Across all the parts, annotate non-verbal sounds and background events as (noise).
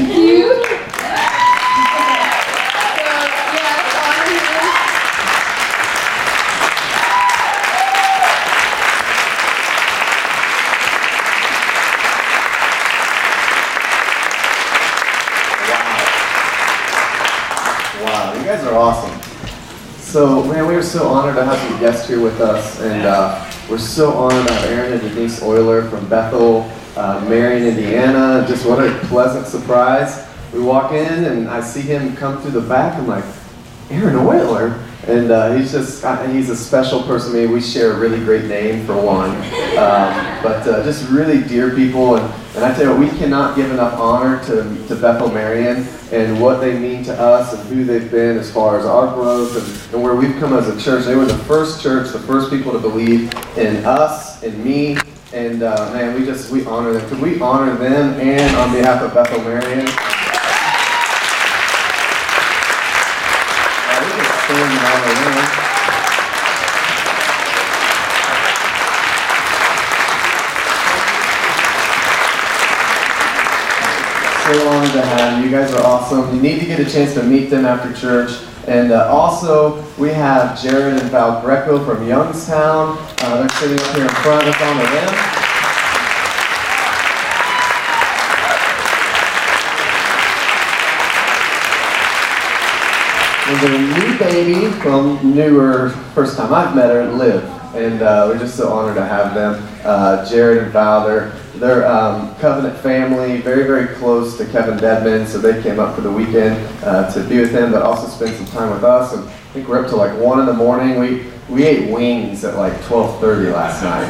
Thank you. So, yes, honor him. Wow, you guys are awesome. So, man, we are so honored to have you guests here with us, and uh, we're so honored to have Aaron and Denise Euler from Bethel, uh, Marion, Indiana. Just what a pleasant surprise. We walk in, and I see him come through the back. I'm like, Aaron Euler? And uh, he's just, uh, he's a special person me. We share a really great name, for one. Um, but uh, just really dear people. And, and I tell you we cannot give enough honor to, to Bethel Marion and what they mean to us and who they've been as far as our growth and, and where we've come as a church. They were the first church, the first people to believe in us and me. And uh, man, we just, we honor them. Could we honor them and on behalf of Bethel Marion? Uh, so honored to have. You guys are awesome. You need to get a chance to meet them after church. And uh, also, we have Jared and Val Greco from Youngstown. Uh, they're sitting up here in front. Let's honor them. And their new baby from newer, first time I've met her, Liv. And uh, we're just so honored to have them. Uh, Jared and Val, they're, they're um, covenant family, very, very close to Kevin Dedmon, so they came up for the weekend uh, to be with him, but also spend some time with us. And I think we're up to like 1 in the morning. We, we ate wings at like 12.30 last night.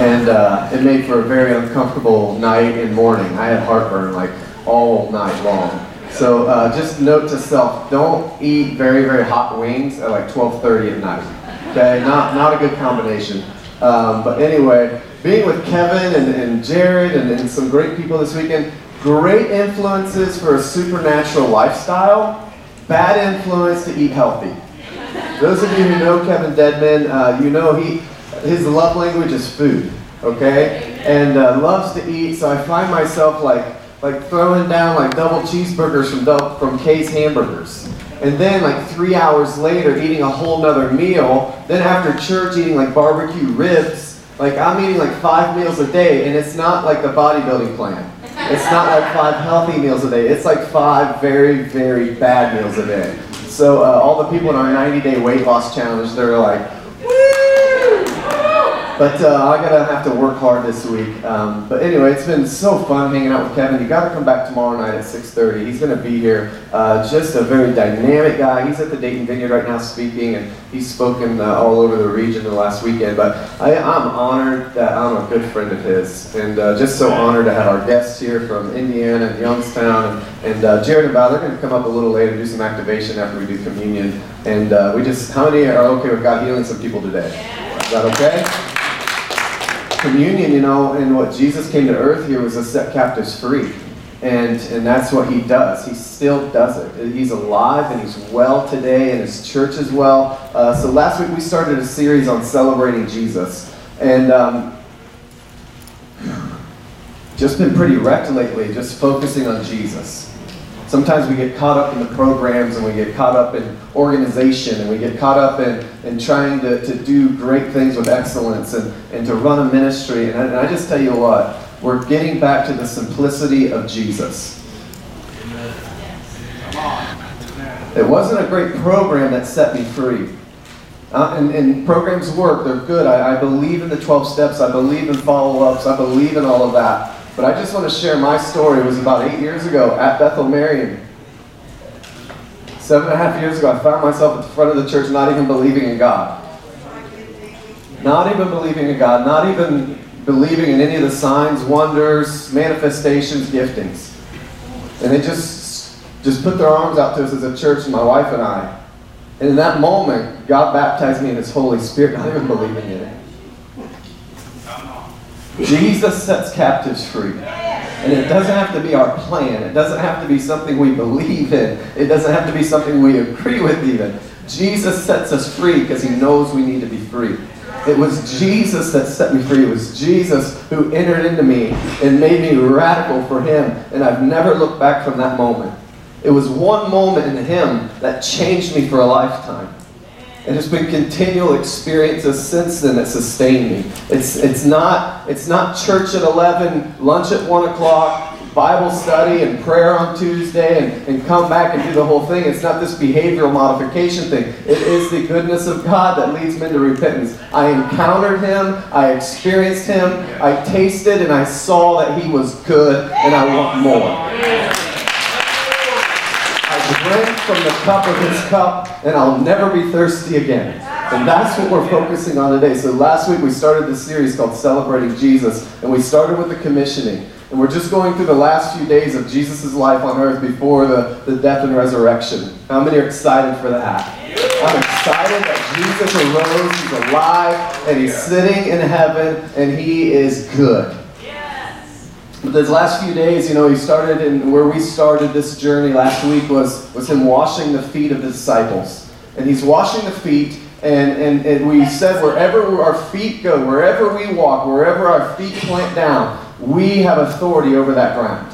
And uh, it made for a very uncomfortable night and morning. I had heartburn like all night long. So uh, just note to self, don't eat very, very hot wings at like 12.30 at night. Okay, not, not a good combination. Um, but anyway, being with Kevin and, and Jared and, and some great people this weekend, great influences for a supernatural lifestyle, bad influence to eat healthy. Those of you who know Kevin Dedmon, uh, you know he, his love language is food, okay? And uh, loves to eat, so I find myself like, like throwing down like double cheeseburgers from, Del- from Kay's Hamburgers. And then like three hours later, eating a whole nother meal. Then after church, eating like barbecue ribs. Like I'm eating like five meals a day, and it's not like the bodybuilding plan. It's not like five healthy meals a day. It's like five very, very bad meals a day. So uh, all the people in our 90-day weight loss challenge, they're like! But uh, I gotta have to work hard this week. Um, but anyway, it's been so fun hanging out with Kevin. You gotta come back tomorrow night at 6:30. He's gonna be here. Uh, just a very dynamic guy. He's at the Dayton Vineyard right now speaking, and he's spoken uh, all over the region the last weekend. But I, I'm honored that I'm a good friend of his, and uh, just so honored to have our guests here from Indiana and Youngstown, and, and uh, Jared and Val. They're gonna come up a little later, do some activation after we do communion, and uh, we just. How many are okay with God healing some people today? Is that okay? Communion, you know, and what Jesus came to earth here was to set captives free. And, and that's what he does. He still does it. He's alive and he's well today, and his church is well. Uh, so last week we started a series on celebrating Jesus. And um, just been pretty wrecked lately, just focusing on Jesus. Sometimes we get caught up in the programs and we get caught up in organization and we get caught up in, in trying to, to do great things with excellence and, and to run a ministry. And I, and I just tell you what, we're getting back to the simplicity of Jesus. It wasn't a great program that set me free. Uh, and, and, programs work, they're good. I, I believe in the 12 steps, I believe in follow ups, I believe in all of that. But I just want to share my story. It was about eight years ago at Bethel Marion. Seven and a half years ago, I found myself at the front of the church not even believing in God. Not even believing in God, not even believing in any of the signs, wonders, manifestations, giftings. And they just, just put their arms out to us as a church, my wife and I. And in that moment, God baptized me in His Holy Spirit, not even believing in it. Jesus sets captives free. And it doesn't have to be our plan. It doesn't have to be something we believe in. It doesn't have to be something we agree with, even. Jesus sets us free because he knows we need to be free. It was Jesus that set me free. It was Jesus who entered into me and made me radical for Him. And I've never looked back from that moment. It was one moment in Him that changed me for a lifetime. And it's been continual experiences since then that sustain me. It's, it's, not, it's not church at 11, lunch at 1 o'clock, Bible study and prayer on Tuesday and, and come back and do the whole thing. It's not this behavioral modification thing. It is the goodness of God that leads men to repentance. I encountered Him, I experienced Him, I tasted and I saw that He was good, and I want more. I from the cup of His cup, and I'll never be thirsty again. And that's what we're focusing on today. So last week we started this series called Celebrating Jesus, and we started with the commissioning. And we're just going through the last few days of Jesus' life on earth before the, the death and resurrection. How many are excited for that? I'm excited that Jesus arose, he's alive, and he's sitting in heaven, and he is good. But these last few days, you know, he started, and where we started this journey last week was, was him washing the feet of the disciples. And he's washing the feet, and, and, and we said wherever our feet go, wherever we walk, wherever our feet plant down, we have authority over that ground.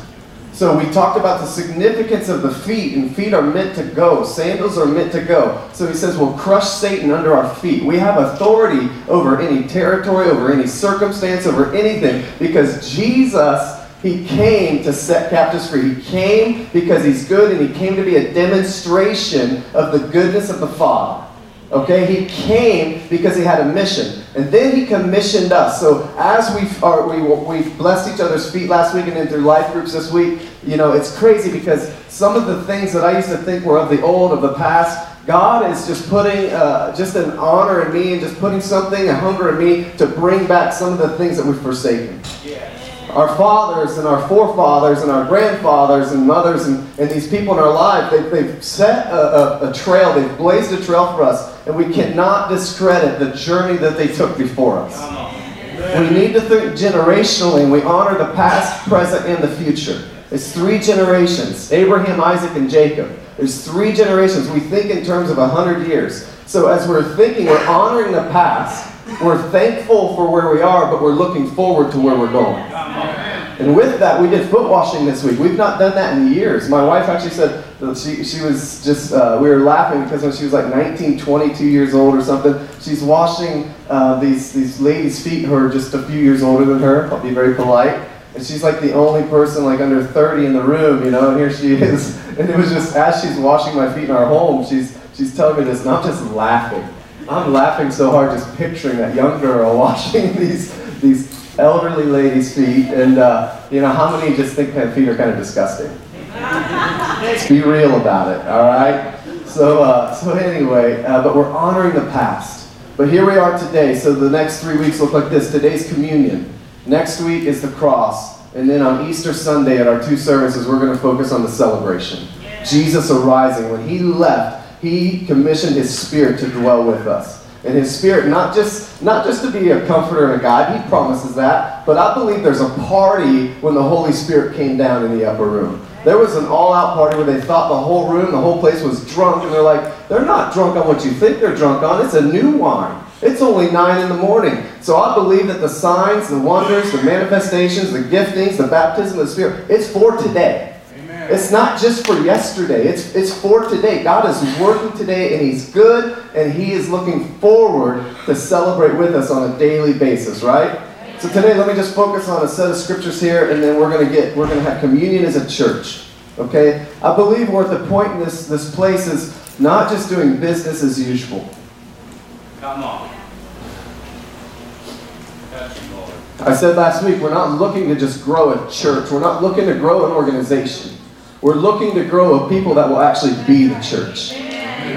So we talked about the significance of the feet, and feet are meant to go. Sandals are meant to go. So he says, we'll crush Satan under our feet. We have authority over any territory, over any circumstance, over anything, because Jesus, he came to set captives free. He came because he's good, and he came to be a demonstration of the goodness of the Father. Okay, he came because he had a mission, and then he commissioned us. So as we are, we we blessed each other's feet last week, and then through life groups this week, you know, it's crazy because some of the things that I used to think were of the old, of the past, God is just putting uh, just an honor in me, and just putting something, a hunger in me to bring back some of the things that we've forsaken. Yeah our fathers and our forefathers and our grandfathers and mothers and, and these people in our life, they, they've set a, a, a, trail, they've blazed a trail for us, and we cannot discredit the journey that they took before us. We need to think generationally, and we honor the past, present, and the future. It's three generations Abraham, Isaac, and Jacob. There's three generations. We think in terms of a hundred years. So as we're thinking, we're honoring the past, we're thankful for where we are, but we're looking forward to where we're going. And with that, we did foot washing this week. We've not done that in years. My wife actually said she, she was just, uh, we were laughing because when she was like 19, 22 years old or something, she's washing uh, these, these ladies' feet who are just a few years older than her. I'll be very polite. And she's like the only person like under 30 in the room, you know, and here she is. (laughs) And it was just as she's washing my feet in our home, she's, she's telling me this, and I'm just laughing. I'm laughing so hard just picturing that young girl (laughs) washing these, these elderly ladies' feet, and uh, you know how many just think that feet are kind of disgusting. Let's (laughs) be real about it, all right? So, uh, so anyway, uh, but we're honoring the past. But here we are today. So the next three weeks look like this. Today's communion. Next week is the cross, and then on Easter Sunday at our two services, we're going to focus on the celebration. Jesus arising. When he left, he commissioned his Spirit to dwell with us. And his spirit not just not just to be a comforter and a guide he promises that but i believe there's a party when the holy spirit came down in the upper room. There was an all-out party where they thought the whole room the whole place was drunk and they're like they're not drunk on what you think they're drunk on. It's a new wine. It's only nine in the morning. So i believe that the signs the wonders the manifestations the giftings the baptism of the spirit it's for today it's not just for yesterday, it's, it's for today. God is working today and He's good and He is looking forward to celebrate with us on a daily basis, right? So today let me just focus on a set of scriptures here and then we're gonna get we're gonna have communion as a church. Okay? I believe we're at the point in this, this place is not just doing business as usual. Come on. I said last week, we're not looking to just grow a church. We're not looking to grow an organization. We're looking to grow a people that will actually be the church.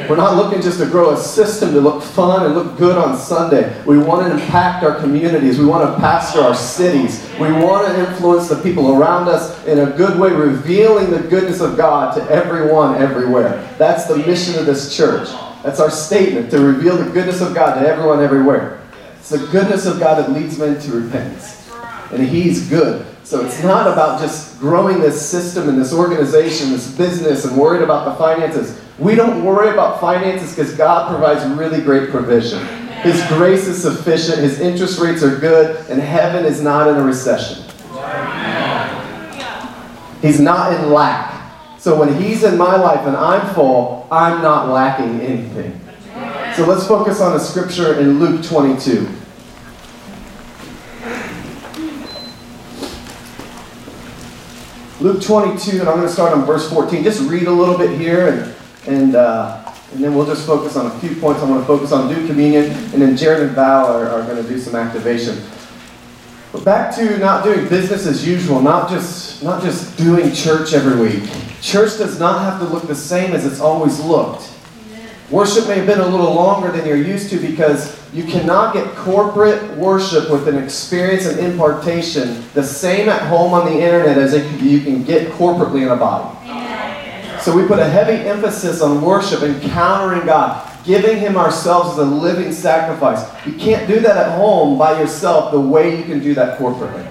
We're not looking just to grow a system to look fun and look good on Sunday. We want to impact our communities. We want to pastor our cities. We want to influence the people around us in a good way, revealing the goodness of God to everyone, everywhere. That's the mission of this church. That's our statement to reveal the goodness of God to everyone, everywhere. It's the goodness of God that leads men to repentance. And He's good. So it's not about just growing this system and this organization, this business, and worried about the finances. We don't worry about finances because God provides really great provision. His grace is sufficient, His interest rates are good, and heaven is not in a recession. He's not in lack. So when He's in my life and I'm full, I'm not lacking anything. So let's focus on a scripture in Luke 22. Luke 22, and I'm going to start on verse 14. Just read a little bit here, and, and, uh, and then we'll just focus on a few points. I want to focus on do communion, and then Jared and Val are, are going to do some activation. But back to not doing business as usual, not just, not just doing church every week. Church does not have to look the same as it's always looked. Worship may have been a little longer than you're used to because you cannot get corporate worship with an experience and impartation the same at home on the internet as you can get corporately in a body. So we put a heavy emphasis on worship, encountering God, giving Him ourselves as a living sacrifice. You can't do that at home by yourself the way you can do that corporately.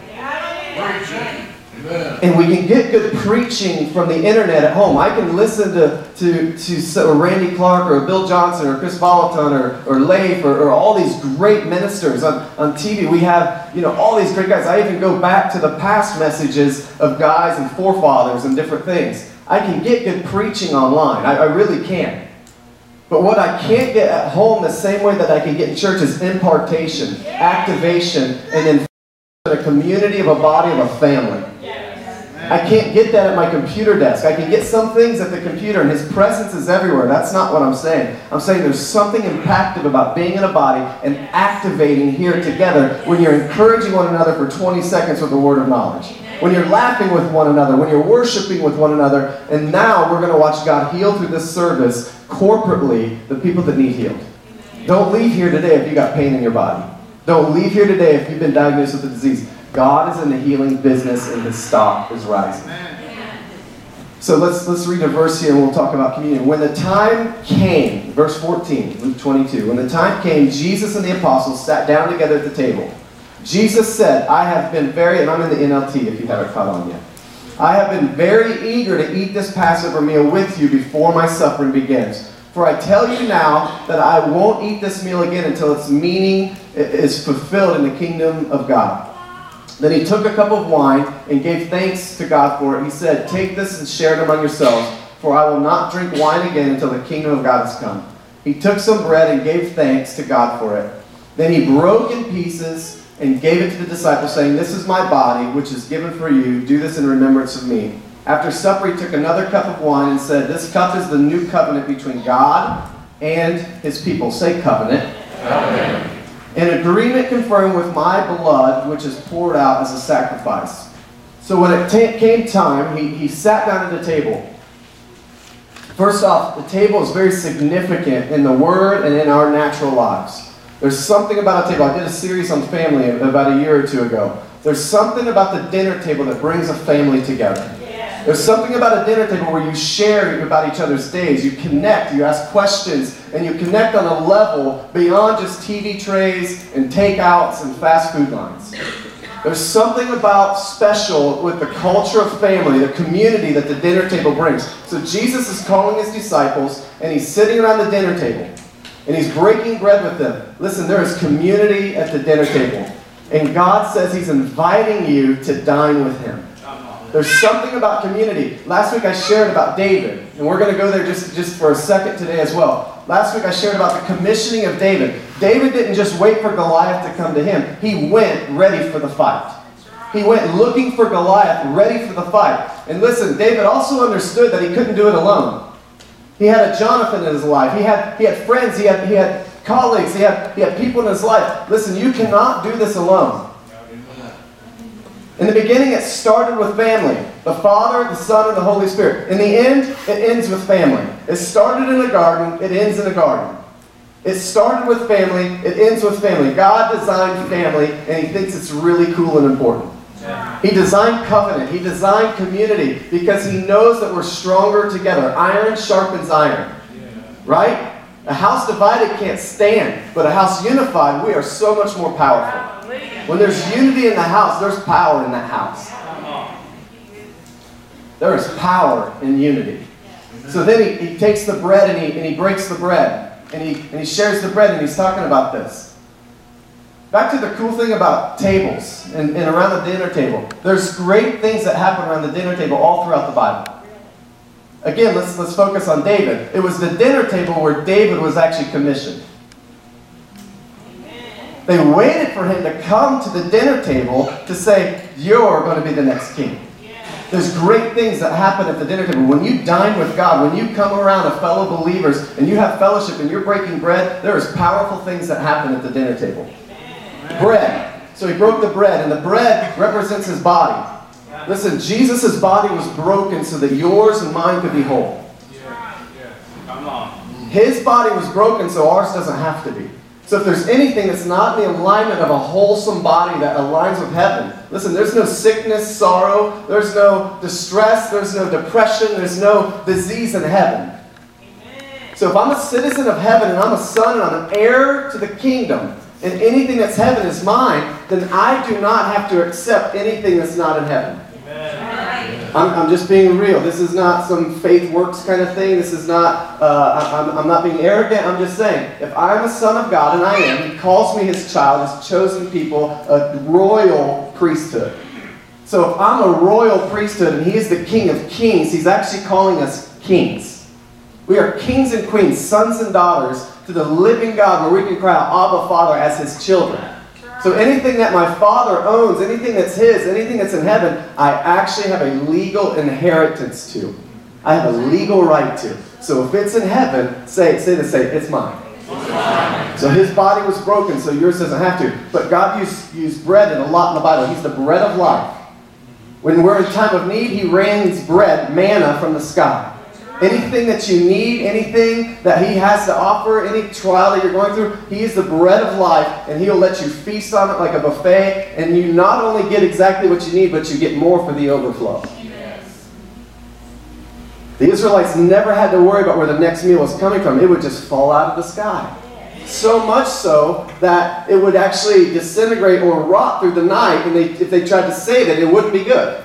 And we can get good preaching from the internet at home. I can listen to, to, to uh, Randy Clark or Bill Johnson or Kris Vallotton or, or Leif or, or all these great ministers on, on TV. We have, you know, all these great guys. I even go back to the past messages of guys and forefathers and different things. I can get good preaching online. I, I really can. But what I can't get at home the same way that I can get in church is impartation, activation, and then a community of a body of a family. I can't get that at my computer desk. I can get some things at the computer, and His presence is everywhere. That's not what I'm saying. I'm saying there's something impactful about being in a body and activating here together when you're encouraging one another for 20 seconds with a word of knowledge. When you're laughing with one another, when you're worshiping with one another, and now we're going to watch God heal through this service corporately the people that need healed. Don't leave here today if you got pain in your body. Don't leave here today if you've been diagnosed with a disease. God is in the healing business and his stock is rising. So let's, let's read a verse here and we'll talk about communion. When the time came, verse 14, Luke 22, when the time came, Jesus and the apostles sat down together at the table. Jesus said, I have been very, and I'm in the NLT if you haven't caught on yet. I have been very eager to eat this Passover meal with you before my suffering begins. For I tell you now that I won't eat this meal again until its meaning is fulfilled in the kingdom of God. Then he took a cup of wine and gave thanks to God for it. He said, Take this and share it among yourselves, for I will not drink wine again until the kingdom of God has come. He took some bread and gave thanks to God for it. Then he broke in pieces and gave it to the disciples, saying, This is my body, which is given for you. Do this in remembrance of me. After supper, he took another cup of wine and said, This cup is the new covenant between God and his people. Say covenant. Amen. An agreement confirmed with my blood, which is poured out as a sacrifice. So when it came time, he, he sat down at the table. First off, the table is very significant in the Word and in our natural lives. There's something about a table. I did a series on family about a year or two ago. There's something about the dinner table that brings a family together. There's something about a dinner table where you share about each other's days. You connect, you ask questions, and you connect on a level beyond just TV trays and takeouts and fast food lines. There's something about special with the culture of family, the community that the dinner table brings. So Jesus is calling his disciples, and he's sitting around the dinner table, and he's breaking bread with them. Listen, there is community at the dinner table. And God says he's inviting you to dine with him. There's something about community. Last week I shared about David, and we're going to go there just, just for a second today as well. Last week I shared about the commissioning of David. David didn't just wait for Goliath to come to him, he went ready for the fight. He went looking for Goliath, ready for the fight. And listen, David also understood that he couldn't do it alone. He had a Jonathan in his life. He had, he had friends. He had, he had colleagues. He had, he had people in his life. Listen, you cannot do this alone. In the beginning, it started with family the Father, the Son, and the Holy Spirit. In the end, it ends with family. It started in a garden, it ends in a garden. It started with family, it ends with family. God designed family, and He thinks it's really cool and important. He designed covenant, He designed community because He knows that we're stronger together. Iron sharpens iron. Right? A house divided can't stand, but a house unified, we are so much more powerful. When there's unity in the house, there's power in that house. There is power in unity. So then he, he takes the bread and he, and he breaks the bread. and he, and he shares the bread and he's talking about this. Back to the cool thing about tables and, and around the dinner table. There's great things that happen around the dinner table all throughout the Bible. Again, let's, let's focus on David. It was the dinner table where David was actually commissioned. They waited for him to come to the dinner table to say, You're going to be the next king. There's great things that happen at the dinner table. When you dine with God, when you come around a fellow believers and you have fellowship and you're breaking bread, there is powerful things that happen at the dinner table. Bread. So he broke the bread, and the bread represents his body. Listen, Jesus' body was broken so that yours and mine could be whole. Come on. His body was broken so ours doesn't have to be. So if there's anything that's not in the alignment of a wholesome body that aligns with heaven, listen, there's no sickness, sorrow, there's no distress, there's no depression, there's no disease in heaven. So if I'm a citizen of heaven and I'm a son and I'm an heir to the kingdom, and anything that's heaven is mine, then I do not have to accept anything that's not in heaven. I'm, I'm just being real. This is not some faith works kind of thing. This is not, uh, I'm, I'm not being arrogant. I'm just saying, if I'm a son of God, and I am, He calls me His child, His chosen people, a royal priesthood. So if I'm a royal priesthood and He is the King of kings, He's actually calling us kings. We are kings and queens, sons and daughters to the living God where we can cry out, Abba, Father, as His children. So anything that my Father owns, anything that's His, anything that's in heaven, I actually have a legal inheritance to. I have a legal right to. So if it's in heaven, say, it, say the say, it's mine. So his body was broken, so yours doesn't have to. But God used, used bread in a lot in the Bible. He's the bread of life. When we're in time of need, he rains bread, manna from the sky. Anything that you need, anything that He has to offer, any trial that you're going through, He is the bread of life, and He'll let you feast on it like a buffet, and you not only get exactly what you need, but you get more for the overflow. Yes. The Israelites never had to worry about where the next meal was coming from, it would just fall out of the sky. So much so that it would actually disintegrate or rot through the night, and they, if they tried to save it, it wouldn't be good.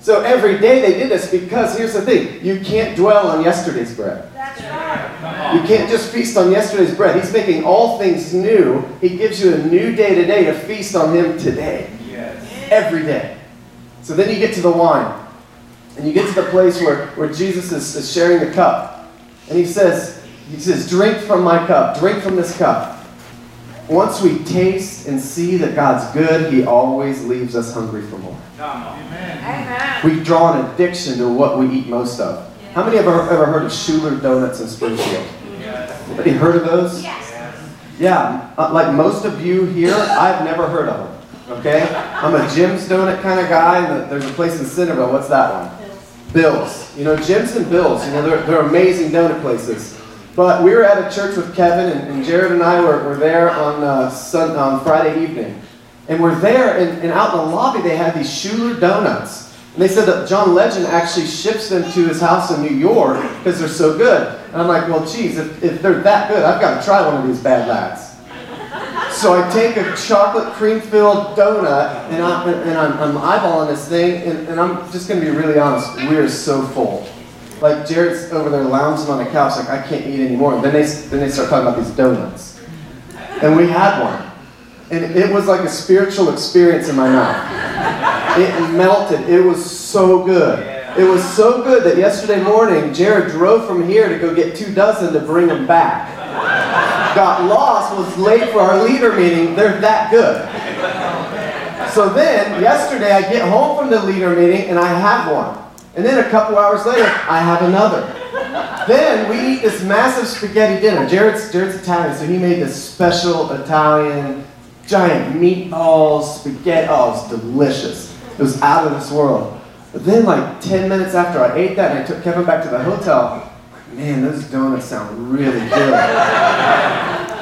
So every day they did this because here's the thing you can't dwell on yesterday's bread. That's right. You can't just feast on yesterday's bread. He's making all things new. He gives you a new day today to feast on Him today. Yes. Every day. So then you get to the wine. And you get to the place where, where Jesus is, is sharing the cup. And he says, he says, drink from my cup. Drink from this cup. Once we taste and see that God's good, He always leaves us hungry for more. Amen. We draw an addiction to what we eat most of. How many have ever, ever heard of Schuler Donuts in Springfield? Yes. Anybody heard of those? Yes. Yeah, uh, like most of you here, I've never heard of them. Okay? I'm a Jim's Donut kind of guy, and there's a place in Centerville. What's that one? Bills. Bill's. You know, Jim's and Bill's, you know, they're, they're amazing donut places. But we were at a church with Kevin, and, and Jared and I were, were there on, uh, sun, on Friday evening. And we're there, and, and out in the lobby, they had these Schuler Donuts. And they said that John Legend actually ships them to his house in New York because they're so good. And I'm like, well, geez, if, if they're that good, I've got to try one of these bad lads. So I take a chocolate cream filled donut and, I, and I'm, I'm eyeballing this thing, and, and I'm just going to be really honest. We are so full. Like Jared's over there lounging on the couch, like I can't eat anymore. And then they then they start talking about these donuts, and we had one, and it was like a spiritual experience in my mouth. It melted. It was so good. It was so good that yesterday morning Jared drove from here to go get two dozen to bring them back got lost, was late for our leader meeting. They're that good. So then, yesterday, I get home from the leader meeting and I have one. And then a couple hours later, I have another. Then we eat this massive spaghetti dinner. Jared's, Jared's Italian, so he made this special Italian giant meatballs, spaghetti. Oh, it was delicious. It was out of this world. But then, like 10 minutes after I ate that and I took Kevin back to the hotel, man, those donuts sound really good.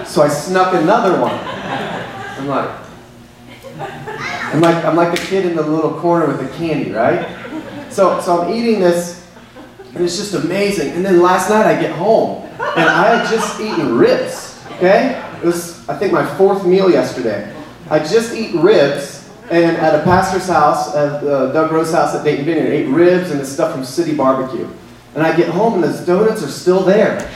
So I snuck another one. I'm like, I'm like, I'm like the kid in the little corner with the candy, right? So, so I'm eating this, and it's just amazing. And then last night I get home, and I had just eaten ribs. Okay, it was I think my fourth meal yesterday. I just eat ribs, and at a pastor's house, at uh, Doug Rose house at Dayton Vineyard, ate ribs and the stuff from City Barbecue. And I get home, and those donuts are still there.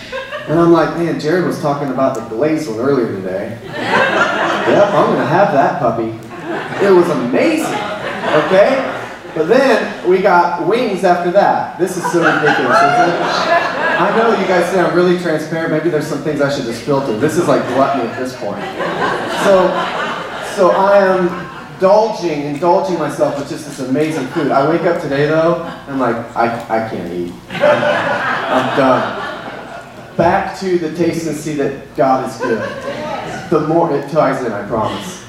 And I'm like, man, Jared was talking about the glazed one earlier today. (laughs) yep, I'm gonna have that puppy. It was amazing. Okay? But then we got wings after that. This is so ridiculous, isn't it? I know you guys say I'm really transparent. Maybe there's some things I should just filter. This is like gluttony at this point. So, so I am indulging, indulging myself with just this amazing food. I wake up today though, I'm like, I, I can't eat. I'm done. Back to the taste and see that God is good. The more it ties in, I promise.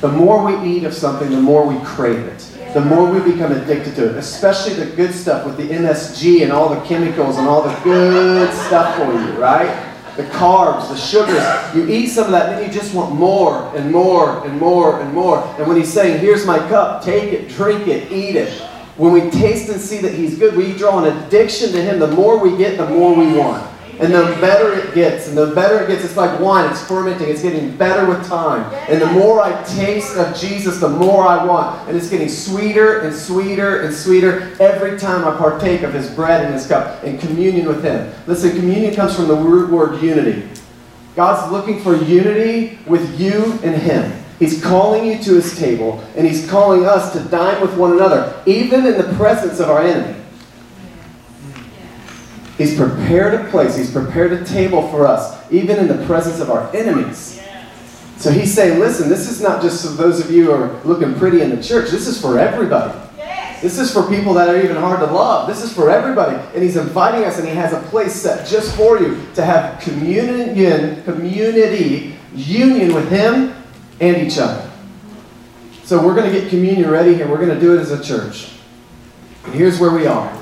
The more we eat of something, the more we crave it. The more we become addicted to it, especially the good stuff with the MSG and all the chemicals and all the good stuff for you, right? The carbs, the sugars. You eat some of that, then you just want more and more and more and more. And when he's saying, Here's my cup, take it, drink it, eat it. When we taste and see that he's good, we draw an addiction to him. The more we get, the more we want. And the better it gets, and the better it gets, it's like wine, it's fermenting, it's getting better with time. And the more I taste of Jesus, the more I want. And it's getting sweeter and sweeter and sweeter every time I partake of his bread and his cup in communion with him. Listen, communion comes from the root word unity. God's looking for unity with you and him. He's calling you to his table, and he's calling us to dine with one another, even in the presence of our enemy. He's prepared a place, He's prepared a table for us, even in the presence of our enemies. So He's saying, listen, this is not just for those of you who are looking pretty in the church, this is for everybody. This is for people that are even hard to love. This is for everybody. And He's inviting us, and He has a place set just for you to have communion, community, union with Him and each other. So we're going to get communion ready here. We're going to do it as a church. And here's where we are.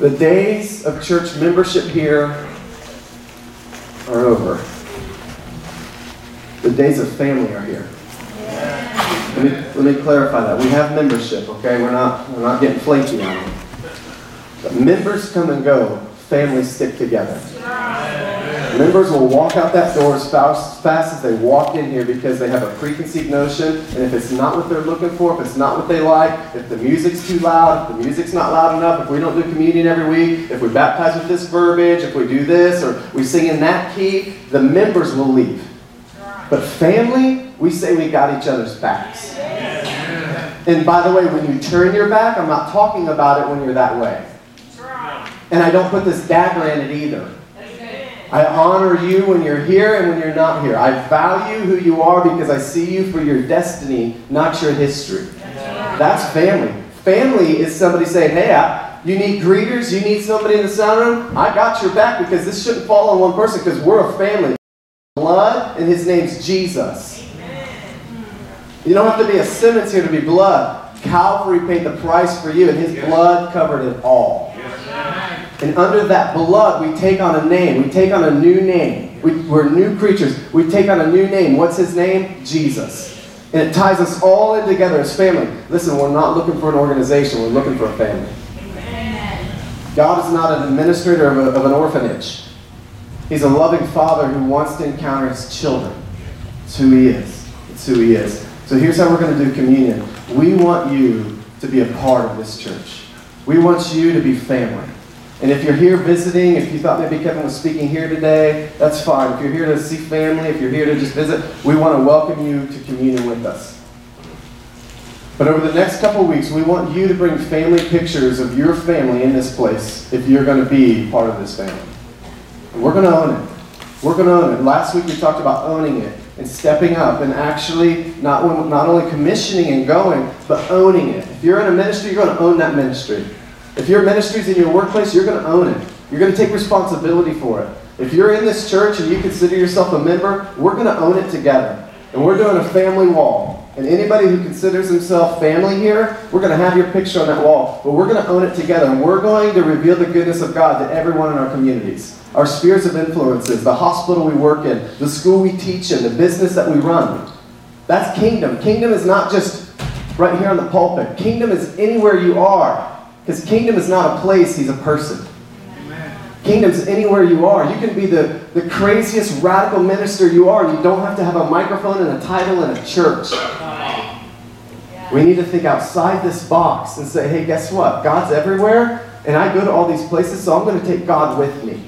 The days of church membership here are over. The days of family are here. Let me, let me clarify that. We have membership, okay? We're not, we're not getting flaky on it. But members come and go, families stick together. Members will walk out that door as fast, as they walk in here because they have a preconceived notion, and if it's not what they're looking for, if it's not what they like, if the music's too loud, if the music's not loud enough, if we don't do communion every week, if we baptize with this verbiage, if we do this, or we sing in that key, the members will leave. But family, we say we got each other's backs. And by the way, when you turn your back, I'm not talking about it when you're that way. And I don't put this dagger in it either. I honor you when you're here and when you're not here. I value who you are because I see you for your destiny, not your history. That's family. Family is somebody saying, hey, I, you need greeters, you need somebody in the sound room. I got your back because this shouldn't fall on one person because we're a family. Blood, and his name's Jesus. You don't have to be a Simmons here to be blood. Calvary paid the price for you, and his blood covered it all. And under that blood, we take on a name. We take on a new name. We, are new creatures. We take on a new name. What's his name? Jesus. And it ties us all in together as family. Listen, we're not looking for an organization. We're looking for a family. God is not an administrator of, a, of an orphanage. He's a loving father who wants to encounter his children. It's who he is. It's who he is. So here's how we're going to do communion. We want you to be a part of this church. We want you to be family. And if you're here visiting, if you thought maybe Kevin was speaking here today, that's fine. If you're here to see family, if you're here to just visit, we want to welcome you to communion with us. But over the next couple weeks, we want you to bring family pictures of your family in this place if you're going to be part of this family. And we're going to own it. We're going to own it. Last week we talked about owning it and stepping up and actually not, not only commissioning and going, but owning it. If you're in a ministry, you're going to own that ministry. If your ministry's in your workplace, you're going to own it. You're going to take responsibility for it. If you're in this church and you consider yourself a member, we're going to own it together. And we're doing a family wall. And anybody who considers himself family here, we're going to have your picture on that wall. But we're going to own it together. And we're going to reveal the goodness of God to everyone in our communities. Our spheres of influences, the hospital we work in, the school we teach in, the business that we run. That's kingdom. Kingdom is not just right here on the pulpit. Kingdom is anywhere you are. Because kingdom is not a place, he's a person. Kingdom's anywhere you are. You can be the, the craziest radical minister you are, and you don't have to have a microphone and a title and a church. We need to think outside this box and say, hey, guess what? God's everywhere, and I go to all these places, so I'm going to take God with me.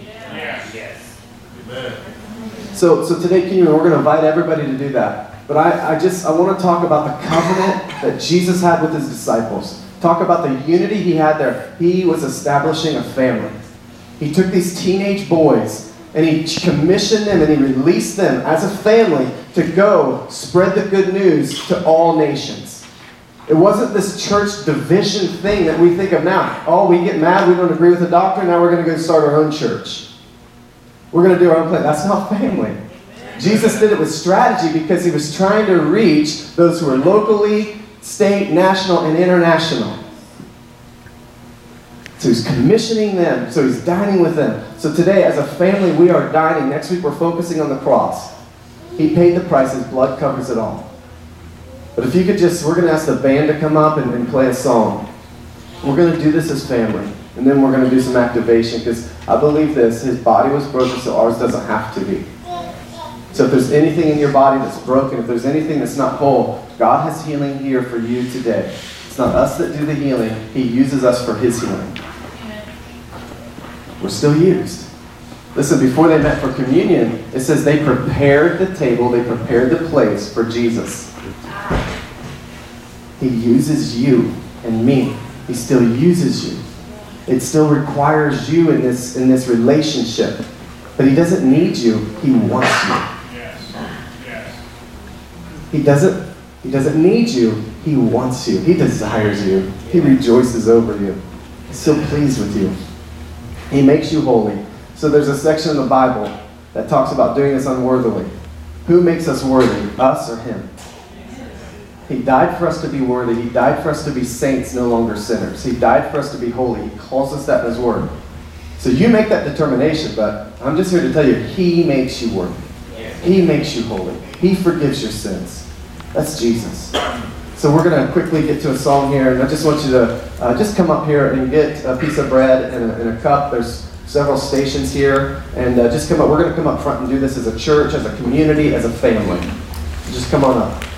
So, so today, communion, we're going to invite everybody to do that. But I, I just, I want to talk about the covenant that Jesus had with his disciples. Talk about the unity he had there. He was establishing a family. He took these teenage boys and he commissioned them and he released them as a family to go spread the good news to all nations. It wasn't this church division thing that we think of now. Oh, we get mad, we don't agree with the doctrine, now we're going to go start our own church. We're going to do our own thing. That's not family. Jesus did it with strategy because he was trying to reach those who were locally, state, national, and international. So he's commissioning them. So he's dining with them. So today, as a family, we are dining. Next week, we're focusing on the cross. He paid the price. His blood covers it all. But if you could just, we're going to ask the band to come up and, and play a song. We're going to do this as family. And then we're going to do some activation because I believe this. His body was broken, so ours doesn't have to be. So if there's anything in your body that's broken, if there's anything that's not whole, God has healing here for you today. It's not us that do the healing, He uses us for His healing. We're still used. Listen, before they met for communion, it says they prepared the table, they prepared the place for Jesus. He uses you and me. He still uses you. It still requires you in this in this relationship. But he doesn't need you, he wants you. He doesn't he doesn't need you, he wants you. He desires you. He rejoices over you. He's so pleased with you. He makes you holy. So there's a section in the Bible that talks about doing this unworthily. Who makes us worthy? Us or him? He died for us to be worthy. He died for us to be saints, no longer sinners. He died for us to be holy. He calls us that in His Word. So you make that determination, but I'm just here to tell you, He makes you worthy. He makes you holy. He forgives your sins. That's Jesus. So we're going to quickly get to a song here, and I just want you to uh, just come up here and get a piece of bread and a, and a cup. There's several stations here, and uh, just come up. We're going to come up front and do this as a church, as a community, as a family. Just come on up.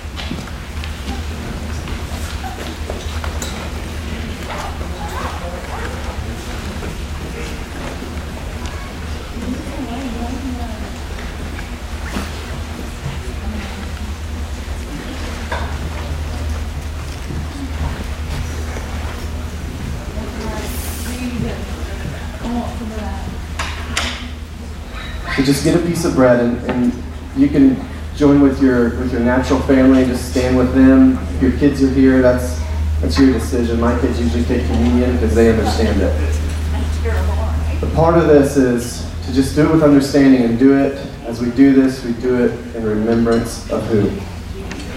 Just get a piece of bread and, and you can join with your with your natural family and just stand with them. If your kids are here, that's that's your decision. My kids usually take communion because they understand it. But part of this is to just do it with understanding and do it as we do this, we do it in remembrance of who?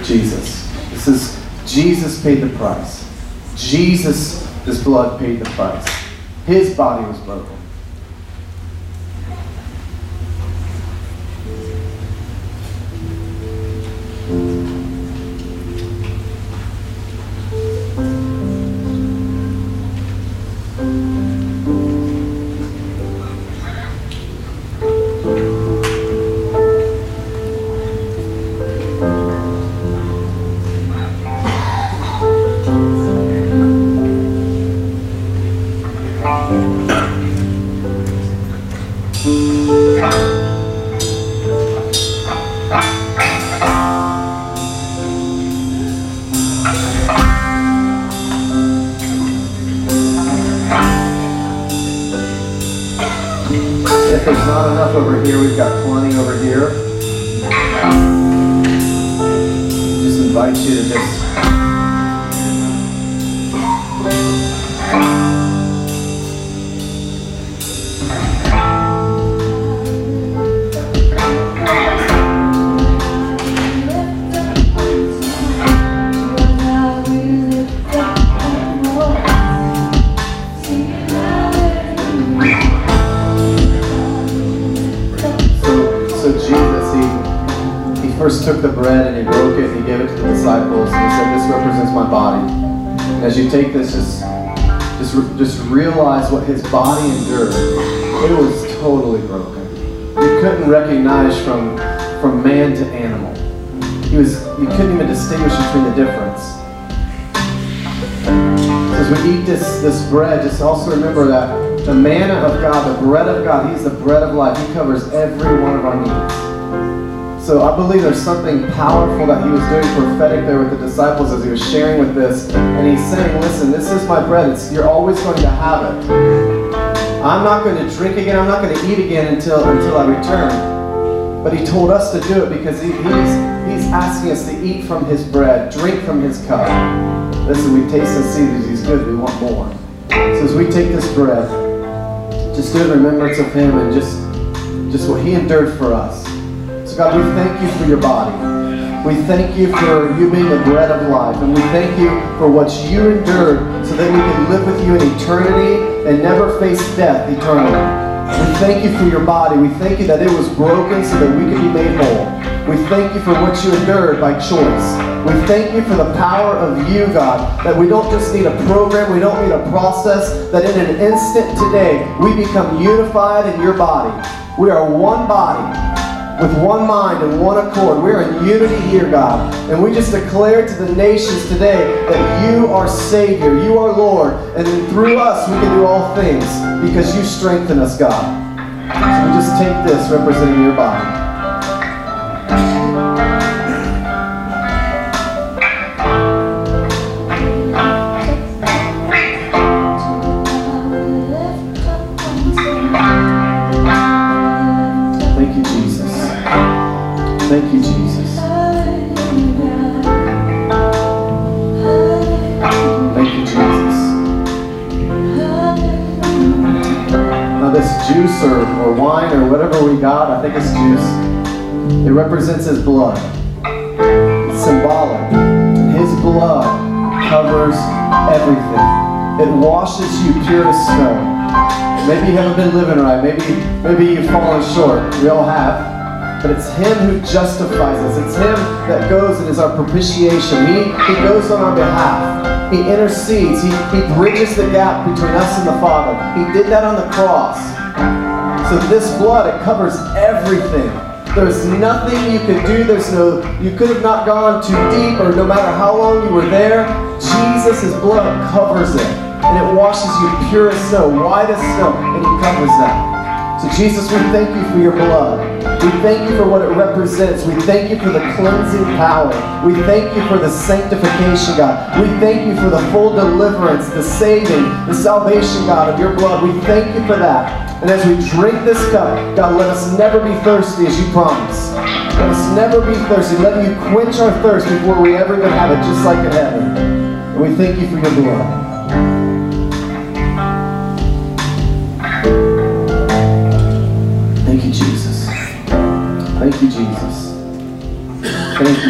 Jesus. This is Jesus paid the price. Jesus, his blood paid the price. His body was broken. If there's not enough over here, we've got plenty over here. Just invite you to just took the bread and he broke it and he gave it to the disciples and he said, "This represents my body." And as you take this, just just just realize what his body endured. It was totally broken. You couldn't recognize from from man to animal. He was you couldn't even distinguish between the difference. So as we eat this this bread, just also remember that the manna of God, the bread of God, He's the bread of life. He covers every one of our needs. So I believe there's something powerful that he was doing prophetic there with the disciples as he was sharing with this. And he's saying, listen, this is my bread. It's, you're always going to have it. I'm not going to drink again. I'm not going to eat again until, until I return. But he told us to do it because he, he's, he's asking us to eat from his bread, drink from his cup. Listen, we taste and see that he's good. We want more. So as we take this bread, just do it in remembrance of him and just, just what he endured for us. God, we thank you for your body. We thank you for you being the bread of life. And we thank you for what you endured so that we can live with you in eternity and never face death eternally. We thank you for your body. We thank you that it was broken so that we could be made whole. We thank you for what you endured by choice. We thank you for the power of you, God, that we don't just need a program, we don't need a process, that in an instant today we become unified in your body. We are one body with one mind and one accord. We're in unity here, God. And we just declare to the nations today that you are Savior, you are Lord, and through us we can do all things because you strengthen us, God. So we just take this representing your body. Represents his blood. It's symbolic. His blood covers everything, it washes you pure as snow. Maybe you haven't been living right. Maybe, maybe you've fallen short. We all have. But it's Him who justifies us. It's Him that goes and is our propitiation. He, he goes on our behalf. He intercedes. He, he bridges the gap between us and the Father. He did that on the cross. So this blood, it covers everything. There's nothing you could do. There's no, you could have not gone too deep or no matter how long you were there. Jesus' blood covers it. And it washes you pure as snow, white as snow, and He covers that. So Jesus, we thank you for your blood. We thank you for what it represents. We thank you for the cleansing power. We thank you for the sanctification, God. We thank you for the full deliverance, the saving, the salvation, God, of your blood. We thank you for that. And as we drink this cup, God, let us never be thirsty as you promised. Let us never be thirsty. Let you quench our thirst before we ever even have it, just like in heaven. And we thank you for your blood. Thank you, Jesus. Thank you, Jesus. Thank you.